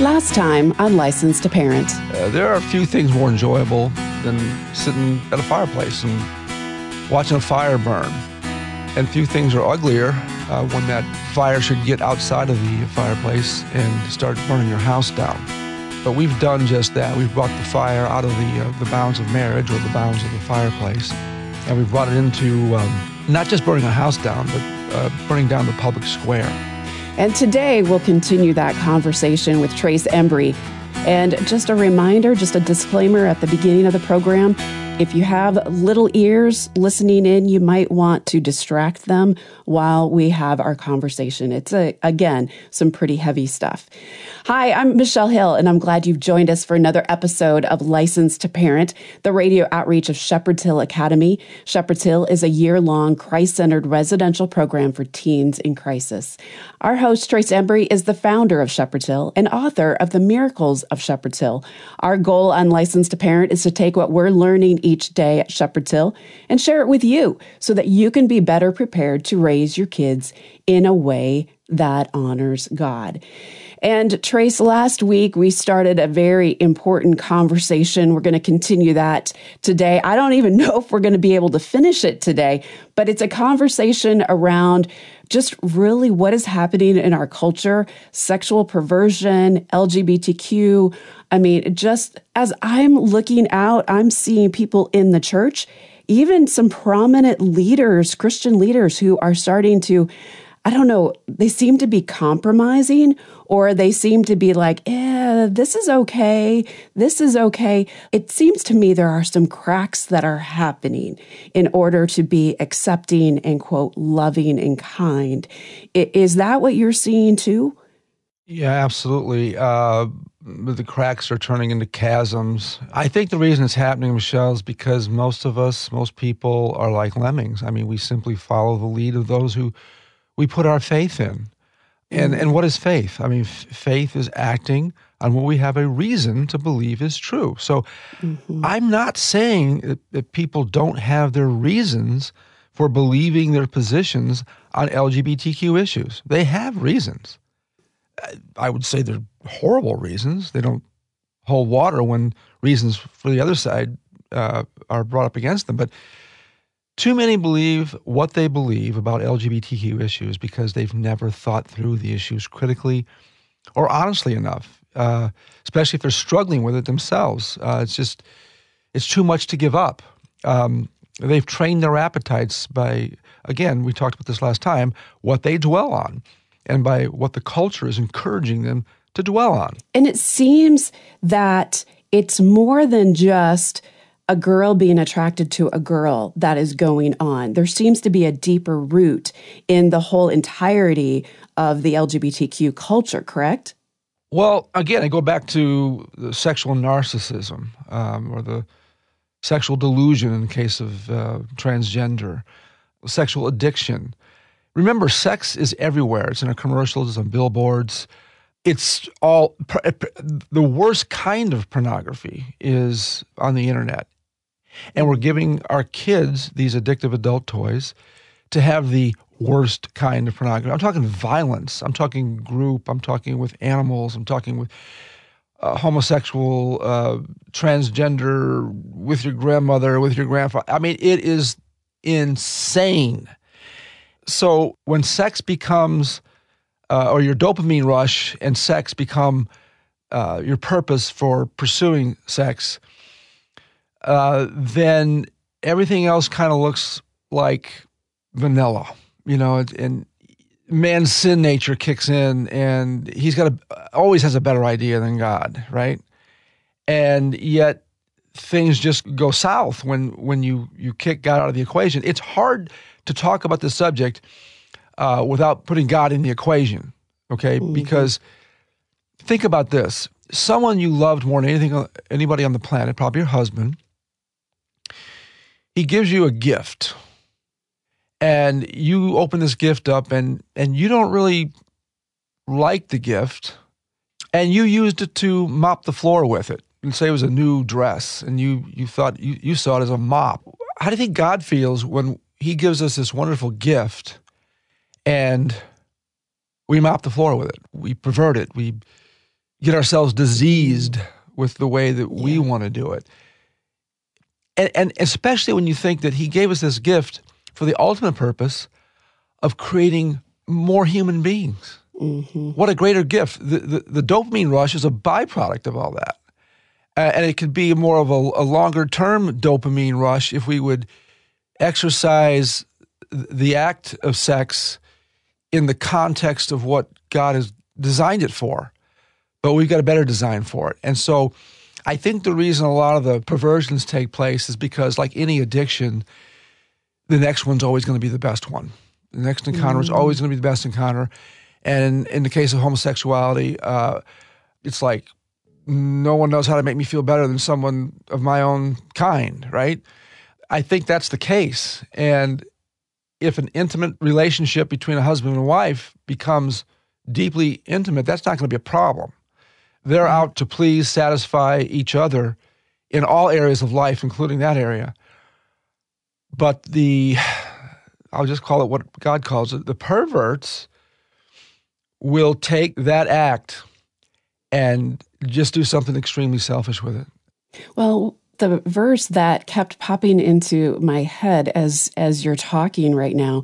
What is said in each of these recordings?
Last time on Licensed to Parent. Uh, there are a few things more enjoyable than sitting at a fireplace and watching a fire burn. And few things are uglier uh, when that fire should get outside of the fireplace and start burning your house down. But we've done just that. We've brought the fire out of the, uh, the bounds of marriage or the bounds of the fireplace, and we've brought it into um, not just burning a house down, but uh, burning down the public square. And today we'll continue that conversation with Trace Embry. And just a reminder, just a disclaimer at the beginning of the program if you have little ears listening in, you might want to distract them while we have our conversation. It's, a, again, some pretty heavy stuff. Hi, I'm Michelle Hill, and I'm glad you've joined us for another episode of Licensed to Parent, the radio outreach of Shepherd's Hill Academy. Shepherd's Hill is a year long Christ centered residential program for teens in crisis. Our host, Trace Embry, is the founder of Shepherd's Hill and author of The Miracles of Shepherd's Hill. Our goal on Licensed to Parent is to take what we're learning each day at Shepherd's Hill and share it with you so that you can be better prepared to raise your kids in a way that honors God. And Trace, last week we started a very important conversation. We're going to continue that today. I don't even know if we're going to be able to finish it today, but it's a conversation around just really what is happening in our culture, sexual perversion, LGBTQ. I mean, just as I'm looking out, I'm seeing people in the church, even some prominent leaders, Christian leaders who are starting to I don't know, they seem to be compromising or they seem to be like, yeah, this is okay. This is okay. It seems to me there are some cracks that are happening in order to be accepting and quote, loving and kind. Is that what you're seeing too? Yeah, absolutely. Uh, the cracks are turning into chasms. I think the reason it's happening, Michelle, is because most of us, most people are like lemmings. I mean, we simply follow the lead of those who we put our faith in. And, mm-hmm. and what is faith? I mean, f- faith is acting on what we have a reason to believe is true. So mm-hmm. I'm not saying that, that people don't have their reasons for believing their positions on LGBTQ issues. They have reasons. I would say they're horrible reasons. They don't hold water when reasons for the other side uh, are brought up against them. But too many believe what they believe about LGBTQ issues because they've never thought through the issues critically or honestly enough, uh, especially if they're struggling with it themselves. Uh, it's just, it's too much to give up. Um, they've trained their appetites by, again, we talked about this last time, what they dwell on and by what the culture is encouraging them to dwell on. And it seems that it's more than just a girl being attracted to a girl that is going on. There seems to be a deeper root in the whole entirety of the LGBTQ culture, correct? Well, again, I go back to the sexual narcissism um, or the sexual delusion in the case of uh, transgender, sexual addiction. Remember, sex is everywhere. It's in our commercials, it's on billboards, it's all the worst kind of pornography is on the internet and we're giving our kids these addictive adult toys to have the worst kind of pornography. I'm talking violence. I'm talking group. I'm talking with animals. I'm talking with uh, homosexual, uh, transgender, with your grandmother, with your grandfather. I mean, it is insane. So when sex becomes, uh, or your dopamine rush and sex become uh, your purpose for pursuing sex, uh, then everything else kind of looks like vanilla, you know, and man's sin nature kicks in and he's got a, always has a better idea than God, right? And yet things just go south when when you you kick God out of the equation. It's hard to talk about the subject uh, without putting God in the equation, okay? Mm-hmm. Because think about this: someone you loved more than anything, anybody on the planet, probably your husband, he gives you a gift. And you open this gift up and and you don't really like the gift. And you used it to mop the floor with it. And say it was a new dress and you you thought you, you saw it as a mop. How do you think god feels when he gives us this wonderful gift and we mop the floor with it? We pervert it. We get ourselves diseased with the way that we want to do it. And, and especially when you think that he gave us this gift for the ultimate purpose of creating more human beings. Mm-hmm. What a greater gift. The, the, the, dopamine rush is a byproduct of all that. Uh, and it could be more of a, a longer term dopamine rush if we would exercise the act of sex in the context of what God has designed it for. But we've got a better design for it. And so I think the reason a lot of the perversions take place is because, like any addiction, the next one's always going to be the best one. The next encounter mm. is always going to be the best encounter. And in the case of homosexuality, uh, it's like no one knows how to make me feel better than someone of my own kind, right? I think that's the case. And if an intimate relationship between a husband and wife becomes deeply intimate, that's not going to be a problem. They're out to please, satisfy each other in all areas of life, including that area. But the, I'll just call it what God calls it, the perverts will take that act and just do something extremely selfish with it. Well, the verse that kept popping into my head as as you're talking right now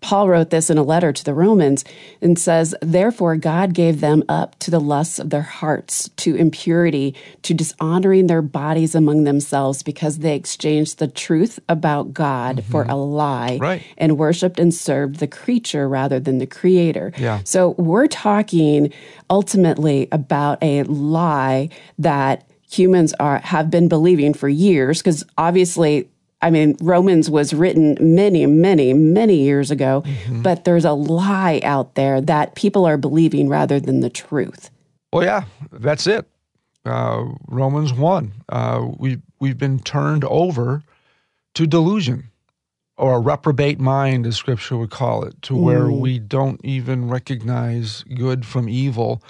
paul wrote this in a letter to the romans and says therefore god gave them up to the lusts of their hearts to impurity to dishonoring their bodies among themselves because they exchanged the truth about god mm-hmm. for a lie right. and worshiped and served the creature rather than the creator yeah. so we're talking ultimately about a lie that humans are have been believing for years because obviously I mean, Romans was written many, many, many years ago, mm-hmm. but there's a lie out there that people are believing rather than the truth. Well, yeah, that's it. Uh, Romans 1. Uh, we, we've been turned over to delusion or a reprobate mind, as scripture would call it, to mm. where we don't even recognize good from evil.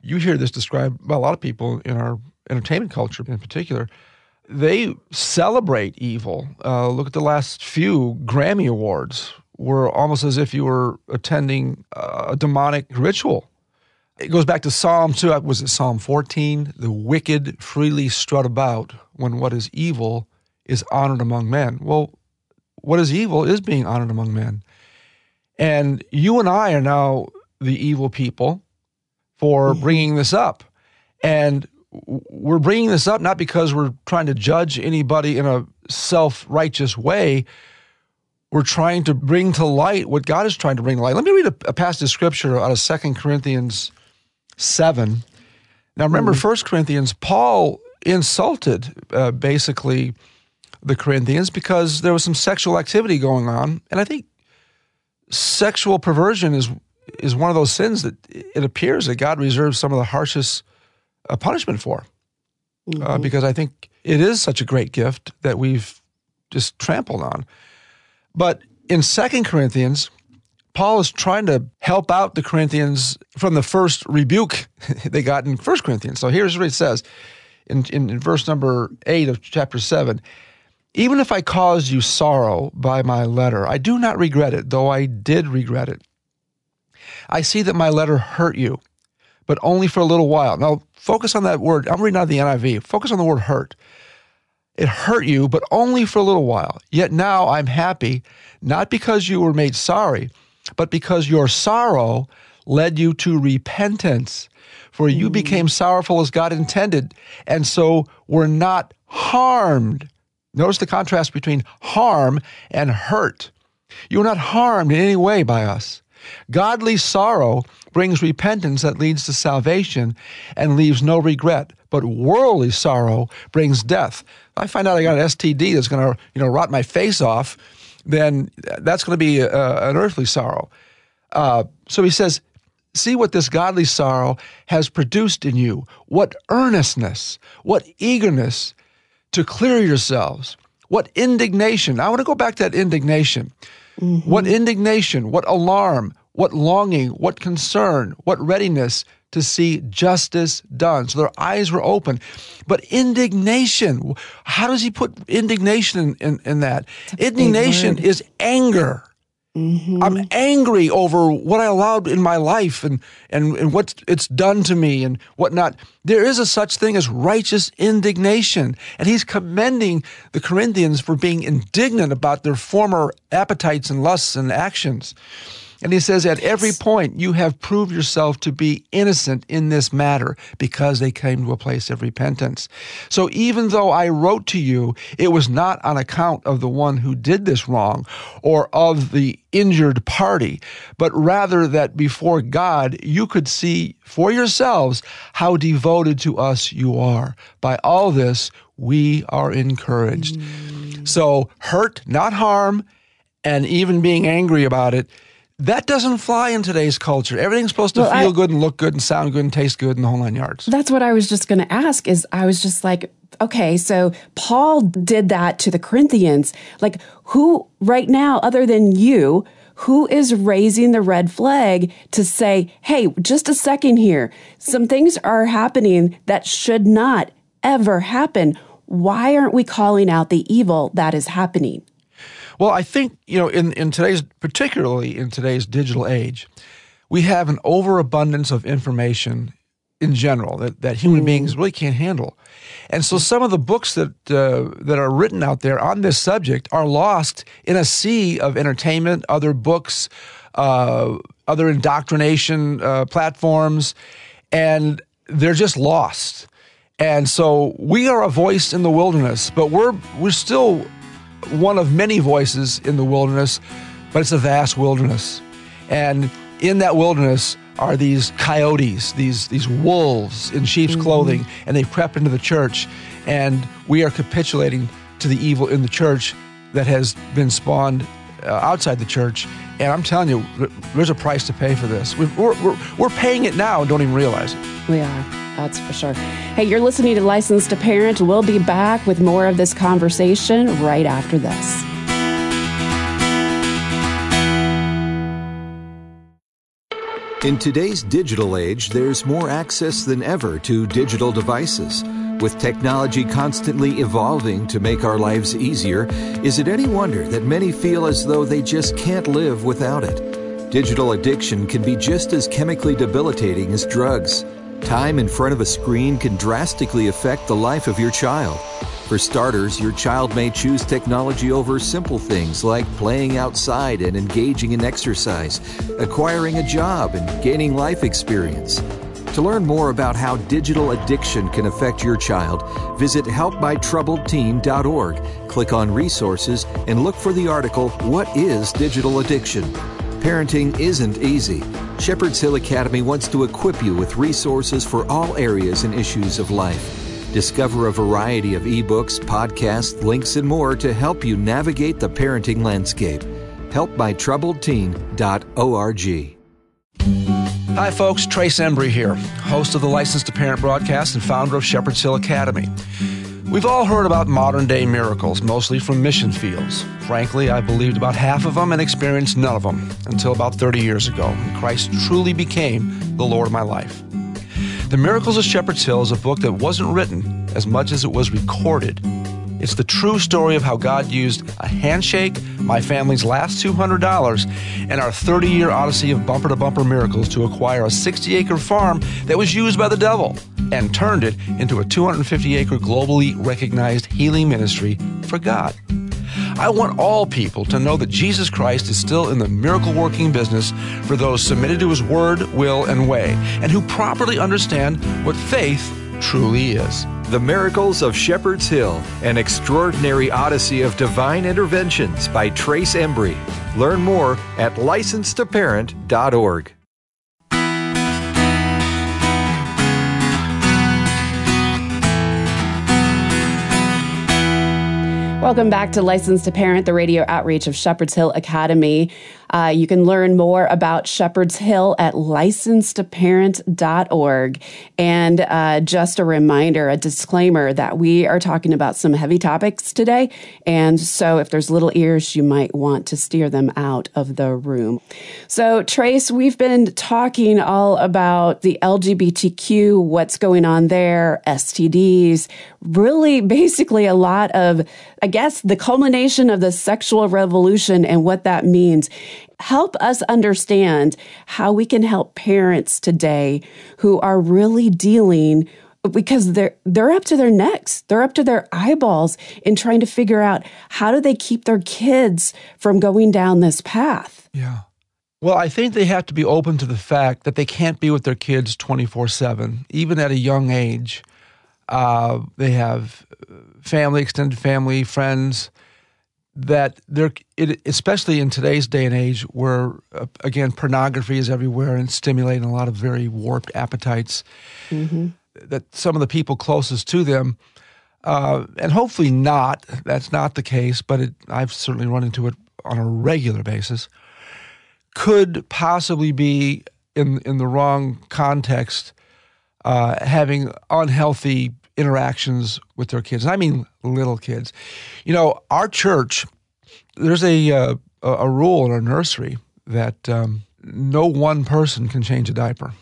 You hear this described by a lot of people in our entertainment culture in particular, they celebrate evil. Uh, look at the last few Grammy Awards, were almost as if you were attending a demonic ritual. It goes back to Psalm 2, uh, was it Psalm 14? The wicked freely strut about when what is evil is honored among men. Well, what is evil is being honored among men. And you and I are now the evil people for mm-hmm. bringing this up. And we're bringing this up not because we're trying to judge anybody in a self righteous way. We're trying to bring to light what God is trying to bring to light. Let me read a, a passage of scripture out of Second Corinthians 7. Now, remember, mm. First Corinthians, Paul insulted uh, basically the Corinthians because there was some sexual activity going on. And I think sexual perversion is is one of those sins that it appears that God reserves some of the harshest a punishment for. Uh, mm-hmm. Uh, because I think it is such a great gift that we've just trampled on. But in Second Corinthians, Paul is trying to help out the Corinthians from the first rebuke they got in First Corinthians. So here's what it says in, in, in verse number 8 of chapter 7. Even if I caused you sorrow by my letter, I do not regret it, though I did regret it. I see that my letter hurt you, but only for a little while. Now, Focus on that word. I'm reading out of the NIV. Focus on the word hurt. It hurt you, but only for a little while. Yet now I'm happy, not because you were made sorry, but because your sorrow led you to repentance. For you mm. became sorrowful as God intended, and so were not harmed. Notice the contrast between harm and hurt. You were not harmed in any way by us. Godly sorrow brings repentance that leads to salvation and leaves no regret. But worldly sorrow brings death. If I find out I got an STD that's going to, you know, rot my face off, then that's going to be uh, an earthly sorrow. Uh, so he says, see what this godly sorrow has produced in you. What earnestness, what eagerness to clear yourselves, what indignation. I want to go back to that indignation. Mm-hmm. What indignation, what alarm, what longing, what concern, what readiness to see justice done. So their eyes were open. But indignation, how does he put indignation in, in, in that? Indignation is anger. Mm-hmm. I'm angry over what I allowed in my life and, and, and what it's done to me and whatnot. There is a such thing as righteous indignation. And he's commending the Corinthians for being indignant about their former appetites and lusts and actions. And he says, At every point, you have proved yourself to be innocent in this matter because they came to a place of repentance. So even though I wrote to you, it was not on account of the one who did this wrong or of the injured party, but rather that before God, you could see for yourselves how devoted to us you are. By all this, we are encouraged. Mm. So, hurt, not harm, and even being angry about it that doesn't fly in today's culture. Everything's supposed to well, feel I, good and look good and sound good and taste good and the whole nine yards. That's what I was just going to ask. Is I was just like, okay, so Paul did that to the Corinthians. Like, who right now, other than you, who is raising the red flag to say, hey, just a second here. Some things are happening that should not ever happen. Why aren't we calling out the evil that is happening? Well, I think, you know, in, in today's, particularly in today's digital age, we have an overabundance of information in general that, that human mm. beings really can't handle. And so some of the books that, uh, that are written out there on this subject are lost in a sea of entertainment, other books, uh, other indoctrination uh, platforms, and they're just lost. And so we are a voice in the wilderness, but we're, we're still one of many voices in the wilderness, but it's a vast wilderness. And in that wilderness are these coyotes, these, these wolves in sheep's mm-hmm. clothing, and they've crept into the church. And we are capitulating to the evil in the church that has been spawned uh, outside the church. And I'm telling you, there's a price to pay for this. We're, we're, we're paying it now and don't even realize it. We are. That's for sure. Hey, you're listening to Licensed to Parent. We'll be back with more of this conversation right after this. In today's digital age, there's more access than ever to digital devices. With technology constantly evolving to make our lives easier, is it any wonder that many feel as though they just can't live without it? Digital addiction can be just as chemically debilitating as drugs. Time in front of a screen can drastically affect the life of your child. For starters, your child may choose technology over simple things like playing outside and engaging in exercise, acquiring a job, and gaining life experience. To learn more about how digital addiction can affect your child, visit helpmytroubledteen.org, click on resources, and look for the article, What is Digital Addiction? Parenting isn't easy. Shepherd's Hill Academy wants to equip you with resources for all areas and issues of life. Discover a variety of ebooks, podcasts, links, and more to help you navigate the parenting landscape. HelpMyTroubledTeen.org. Hi, folks. Trace Embry here, host of the Licensed to Parent broadcast and founder of Shepherd's Hill Academy. We've all heard about modern day miracles, mostly from mission fields. Frankly, I believed about half of them and experienced none of them until about 30 years ago, when Christ truly became the Lord of my life. The Miracles of Shepherd's Hill is a book that wasn't written as much as it was recorded it's the true story of how God used a handshake, my family's last $200, and our 30 year odyssey of bumper to bumper miracles to acquire a 60 acre farm that was used by the devil and turned it into a 250 acre globally recognized healing ministry for God. I want all people to know that Jesus Christ is still in the miracle working business for those submitted to his word, will, and way, and who properly understand what faith truly is. The Miracles of Shepherd's Hill, an extraordinary odyssey of divine interventions by Trace Embry. Learn more at licensedtoparent.org. Welcome back to Licensed to Parent, the radio outreach of Shepherd's Hill Academy. Uh, you can learn more about Shepherd's Hill at licensedtoparent.org. And uh, just a reminder, a disclaimer that we are talking about some heavy topics today. And so if there's little ears, you might want to steer them out of the room. So, Trace, we've been talking all about the LGBTQ, what's going on there, STDs, really basically a lot of, I guess, the culmination of the sexual revolution and what that means. Help us understand how we can help parents today who are really dealing because they're they're up to their necks. They're up to their eyeballs in trying to figure out how do they keep their kids from going down this path. Yeah. Well i think they have to be open to the fact that they can't be with their kids 24-7 even at a young age. Uh, they have family extended family friends that they're it, especially in today's day and age where uh, again pornography is everywhere and stimulating a lot of very warped appetites mm-hmm. that some of the people closest to them uh, and hopefully not that's not the case but it, i've certainly run into it on a regular basis could possibly be in in the wrong context uh, having unhealthy interactions with their kids. And I mean little kids. You know, our church, there's a uh, a rule in our nursery that um, no one person can change a diaper,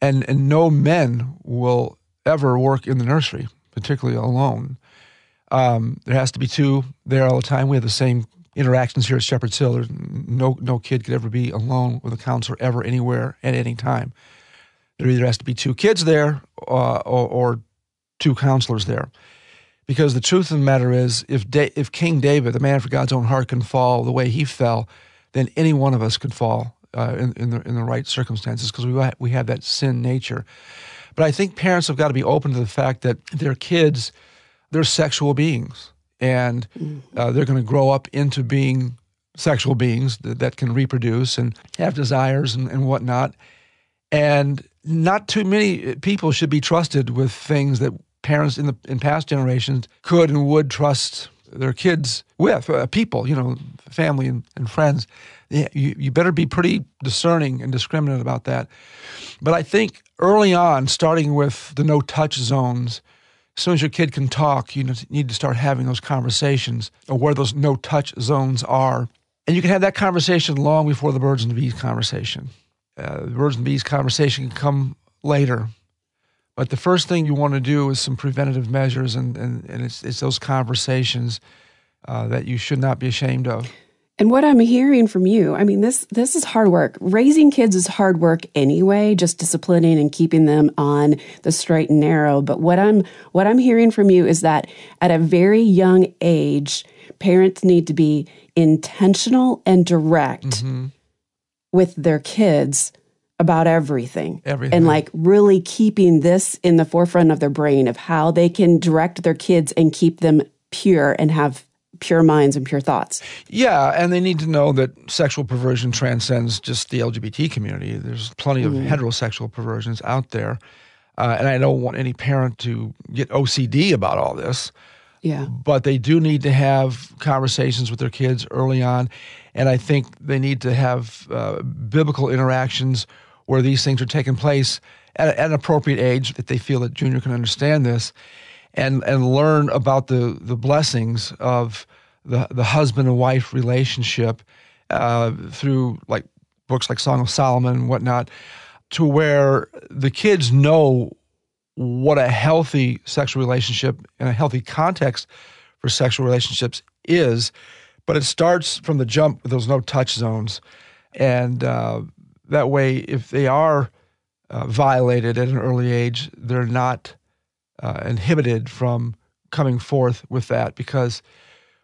and and no men will ever work in the nursery, particularly alone. Um, there has to be two there all the time. We have the same interactions here at Shepherd's Hill. There's no no kid could ever be alone with a counselor ever anywhere at any time. There either has to be two kids there uh, or, or two counselors there. Because the truth of the matter is, if, da- if King David, the man for God's own heart, can fall the way he fell, then any one of us could fall uh, in, in, the, in the right circumstances because we, we have that sin nature. But I think parents have got to be open to the fact that their kids, they're sexual beings, and uh, they're going to grow up into being sexual beings that, that can reproduce and have desires and, and whatnot. And not too many people should be trusted with things that parents in the in past generations could and would trust their kids with uh, people, you know, family and, and friends. You, you better be pretty discerning and discriminate about that. But I think early on, starting with the no touch zones, as soon as your kid can talk, you need to start having those conversations of where those no touch zones are. And you can have that conversation long before the birds and the bees conversation. Uh, the birds and bees conversation can come later but the first thing you want to do is some preventative measures, and, and, and it's, it's those conversations uh, that you should not be ashamed of. And what I'm hearing from you, I mean, this this is hard work. Raising kids is hard work anyway, just disciplining and keeping them on the straight and narrow. But what I'm what I'm hearing from you is that at a very young age, parents need to be intentional and direct mm-hmm. with their kids about everything. Everything. And like really keeping this in the forefront of their brain of how they can direct their kids and keep them pure and have pure minds and pure thoughts. Yeah, and they need to know that sexual perversion transcends just the LGBT community. There's plenty of mm. heterosexual perversions out there. Uh, and I don't want any parent to get OCD about all this. Yeah. But they do need to have conversations with their kids early on. And I think they need to have uh, biblical interactions where these things are taking place at, at, an appropriate age that they feel that Junior can understand this and, and learn about the, the blessings of the, the husband and wife relationship uh, through like books like Song of Solomon and whatnot, to where the kids know what a healthy sexual relationship and a healthy context for sexual relationships is. But it starts from the jump those no touch zones. And uh, that way, if they are uh, violated at an early age, they're not uh, inhibited from coming forth with that because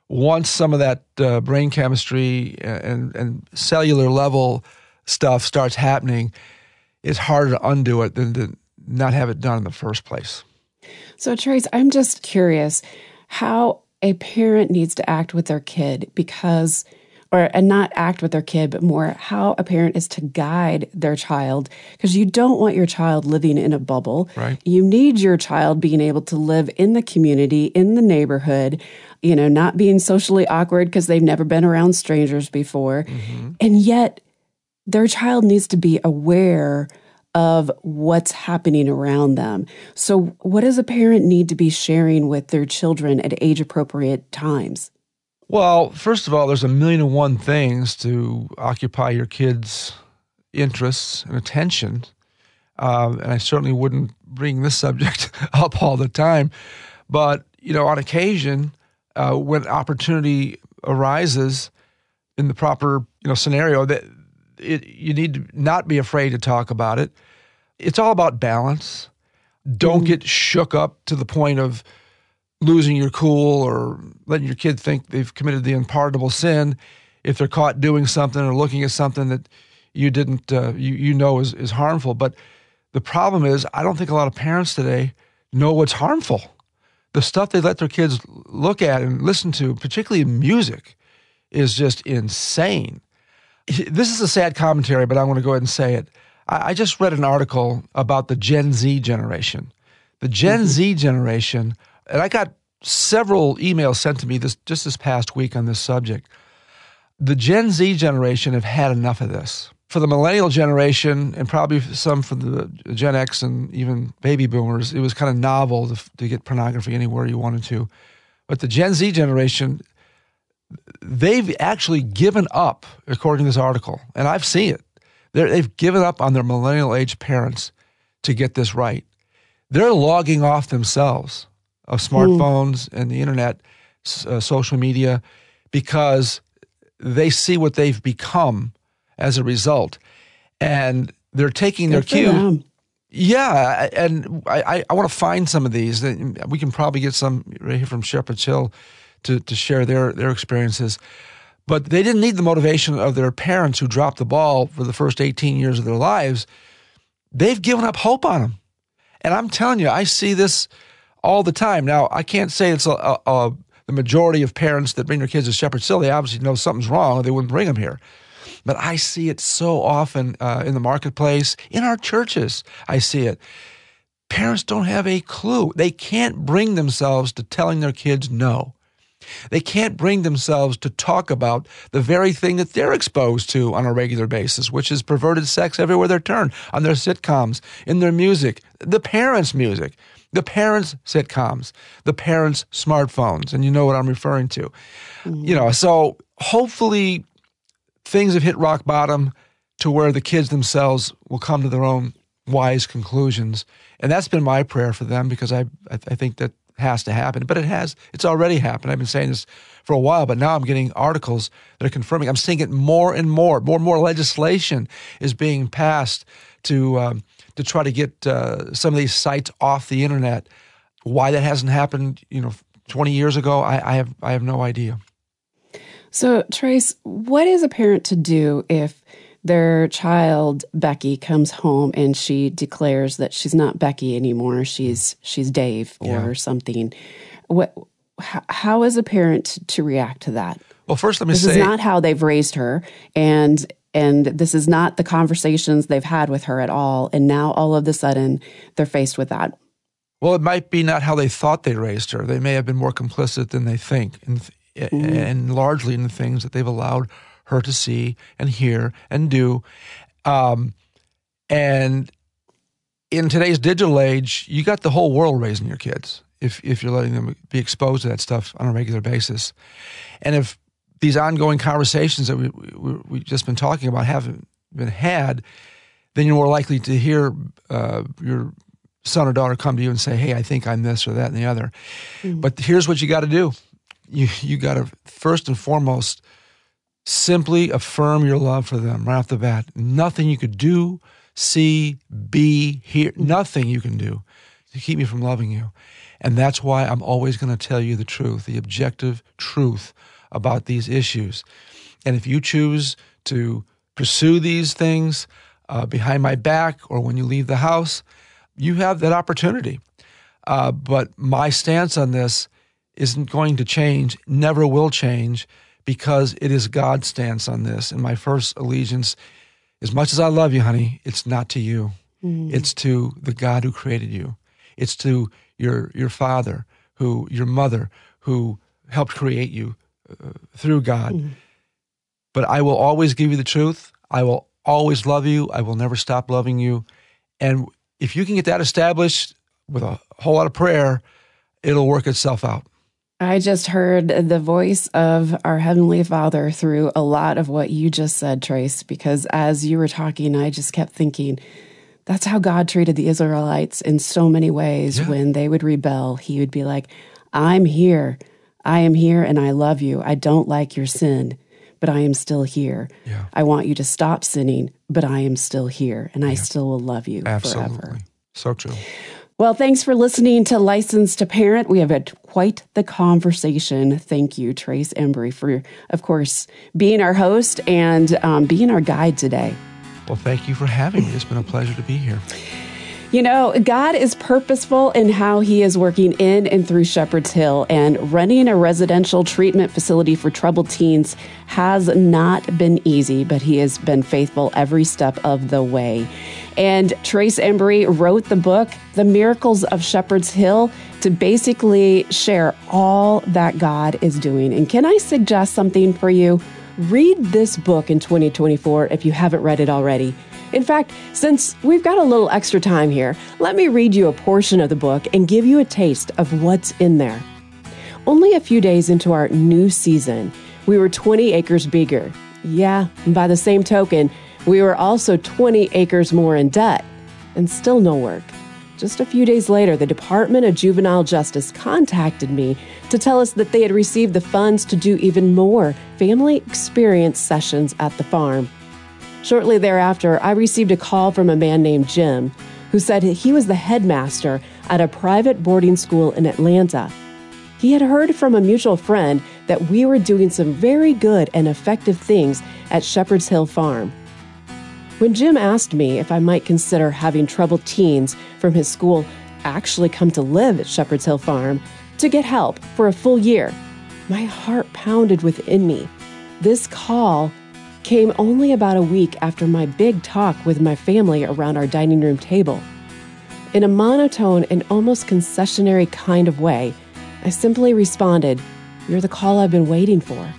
once some of that uh, brain chemistry and, and cellular level stuff starts happening, it's harder to undo it than to not have it done in the first place. So, Trace, I'm just curious how a parent needs to act with their kid because or and not act with their kid, but more how a parent is to guide their child because you don't want your child living in a bubble. Right. You need your child being able to live in the community, in the neighborhood, you know, not being socially awkward because they've never been around strangers before. Mm-hmm. And yet their child needs to be aware of what's happening around them. So, what does a parent need to be sharing with their children at age appropriate times? Well, first of all, there's a million and one things to occupy your kids' interests and attention. Um, and I certainly wouldn't bring this subject up all the time. But, you know, on occasion, uh, when opportunity arises, in the proper you know scenario that it, you need to not be afraid to talk about it. It's all about balance. Don't mm-hmm. get shook up to the point of losing your cool or letting your kid think they've committed the unpardonable sin if they're caught doing something or looking at something that you didn't uh, you you know is is harmful. But the problem is, I don't think a lot of parents today know what's harmful. The stuff they let their kids look at and listen to, particularly music, is just insane. This is a sad commentary, but I want to go ahead and say it. I just read an article about the Gen Z generation. The Gen mm-hmm. Z generation, and I got several emails sent to me this just this past week on this subject. The Gen Z generation have had enough of this. For the millennial generation, and probably some for the Gen X and even baby boomers, it was kind of novel to, to get pornography anywhere you wanted to. But the Gen Z generation, they've actually given up, according to this article, and I've seen it. they they've given up on their millennial age parents to get this right. They're logging off themselves of smartphones mm. and the internet, uh, social media, because they see what they've become as a result, and they're taking Good their cue. Them. Yeah, and I, I want to find some of these. We can probably get some right here from Shepherd's Hill to, to share their, their experiences. But they didn't need the motivation of their parents who dropped the ball for the first 18 years of their lives. They've given up hope on them. And I'm telling you, I see this all the time. Now, I can't say it's a, a, a, the majority of parents that bring their kids to Shepherd's Hill. They obviously know something's wrong or they wouldn't bring them here. But I see it so often uh, in the marketplace, in our churches. I see it. Parents don't have a clue. They can't bring themselves to telling their kids no. They can't bring themselves to talk about the very thing that they're exposed to on a regular basis, which is perverted sex everywhere they turn, on their sitcoms, in their music, the parents' music, the parents' sitcoms, the parents' smartphones, and you know what I'm referring to. Mm-hmm. You know, so hopefully things have hit rock bottom to where the kids themselves will come to their own wise conclusions. And that's been my prayer for them because I I think that has to happen. But it has, it's already happened. I've been saying this for a while, but now I'm getting articles that are confirming. I'm seeing it more and more. More and more legislation is being passed to um, to try to get uh, some of these sites off the internet. Why that hasn't happened, you know, 20 years ago, I, I have I have no idea. So, Trace, what is a parent to do if their child Becky comes home and she declares that she's not Becky anymore. She's she's Dave or yeah. something. What? How is a parent to react to that? Well, first let me this say this is not how they've raised her, and and this is not the conversations they've had with her at all. And now all of a sudden they're faced with that. Well, it might be not how they thought they raised her. They may have been more complicit than they think, and, mm-hmm. and largely in the things that they've allowed her to see and hear and do. Um, and in today's digital age, you got the whole world raising your kids if if you're letting them be exposed to that stuff on a regular basis, and if these ongoing conversations that we, we we've just been talking about haven't been had, then you're more likely to hear uh, your son or daughter come to you and say, "Hey, I think I'm this or that and the other." Mm-hmm. But here's what you got to do: you you got to first and foremost simply affirm your love for them right off the bat. Nothing you could do, see, be, hear, nothing you can do to keep me from loving you. And that's why I'm always going to tell you the truth, the objective truth about these issues. And if you choose to pursue these things uh, behind my back or when you leave the house, you have that opportunity. Uh, but my stance on this isn't going to change, never will change because it is God's stance on this. And my first allegiance, as much as I love you, honey, it's not to you. Mm. It's to the God who created you. It's to your your father, who your mother, who helped create you uh, through God. Mm. But I will always give you the truth. I will always love you. I will never stop loving you. And if you can get that established with a whole lot of prayer, it'll work itself out. I just heard the voice of our Heavenly Father through a lot of what you just said, Trace, because as you were talking, I just kept thinking, that's how God treated the Israelites in so many ways. Yeah. When they would rebel, He would be like, I'm here. I am here and I love you. I don't like your sin, but I am still here. Yeah. I want you to stop sinning, but I am still here and I still will love you Absolutely. forever. So true. Well, thanks for listening to License to Parent. We have had quite the conversation. Thank you, Trace Embry, for, of course, being our host and um, being our guide today. Well, thank you for having me. It's been a pleasure to be here. You know, God is purposeful in how He is working in and through Shepherd's Hill, and running a residential treatment facility for troubled teens has not been easy, but He has been faithful every step of the way. And Trace Embry wrote the book, The Miracles of Shepherd's Hill, to basically share all that God is doing. And can I suggest something for you? Read this book in 2024 if you haven't read it already. In fact, since we've got a little extra time here, let me read you a portion of the book and give you a taste of what's in there. Only a few days into our new season, we were 20 acres bigger. Yeah, by the same token, we were also 20 acres more in debt and still no work. Just a few days later, the Department of Juvenile Justice contacted me to tell us that they had received the funds to do even more family experience sessions at the farm. Shortly thereafter, I received a call from a man named Jim who said he was the headmaster at a private boarding school in Atlanta. He had heard from a mutual friend that we were doing some very good and effective things at Shepherd's Hill Farm. When Jim asked me if I might consider having troubled teens from his school actually come to live at Shepherd's Hill Farm to get help for a full year, my heart pounded within me. This call came only about a week after my big talk with my family around our dining room table. In a monotone and almost concessionary kind of way, I simply responded, You're the call I've been waiting for.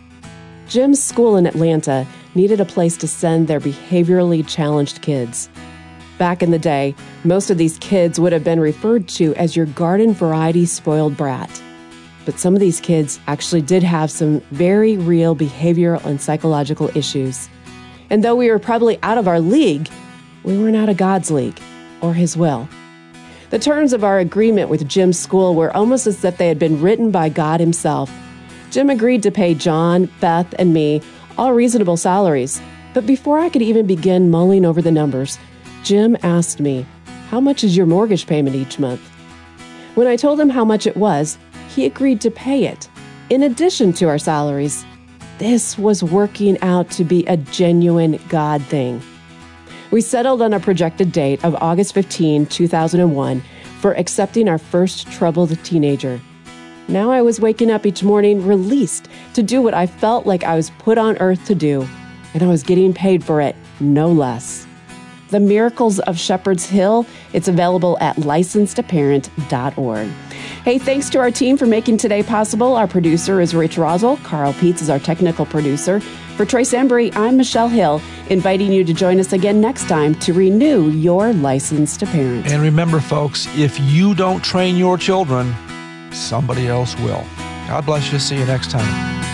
Jim's school in Atlanta needed a place to send their behaviorally challenged kids. Back in the day, most of these kids would have been referred to as your garden variety spoiled brat. But some of these kids actually did have some very real behavioral and psychological issues. And though we were probably out of our league, we weren't out of God's league or His will. The terms of our agreement with Jim's school were almost as if they had been written by God Himself. Jim agreed to pay John, Beth, and me all reasonable salaries. But before I could even begin mulling over the numbers, Jim asked me, How much is your mortgage payment each month? When I told him how much it was, he agreed to pay it, in addition to our salaries. This was working out to be a genuine God thing. We settled on a projected date of August 15, 2001, for accepting our first troubled teenager. Now I was waking up each morning released to do what I felt like I was put on earth to do, and I was getting paid for it, no less. The Miracles of Shepherd's Hill, it's available at licensedtoparent.org. Hey, thanks to our team for making today possible. Our producer is Rich Rosel. Carl Peets is our technical producer. For Trace Embry, I'm Michelle Hill, inviting you to join us again next time to renew your license to parent. And remember, folks, if you don't train your children, somebody else will. God bless you. See you next time.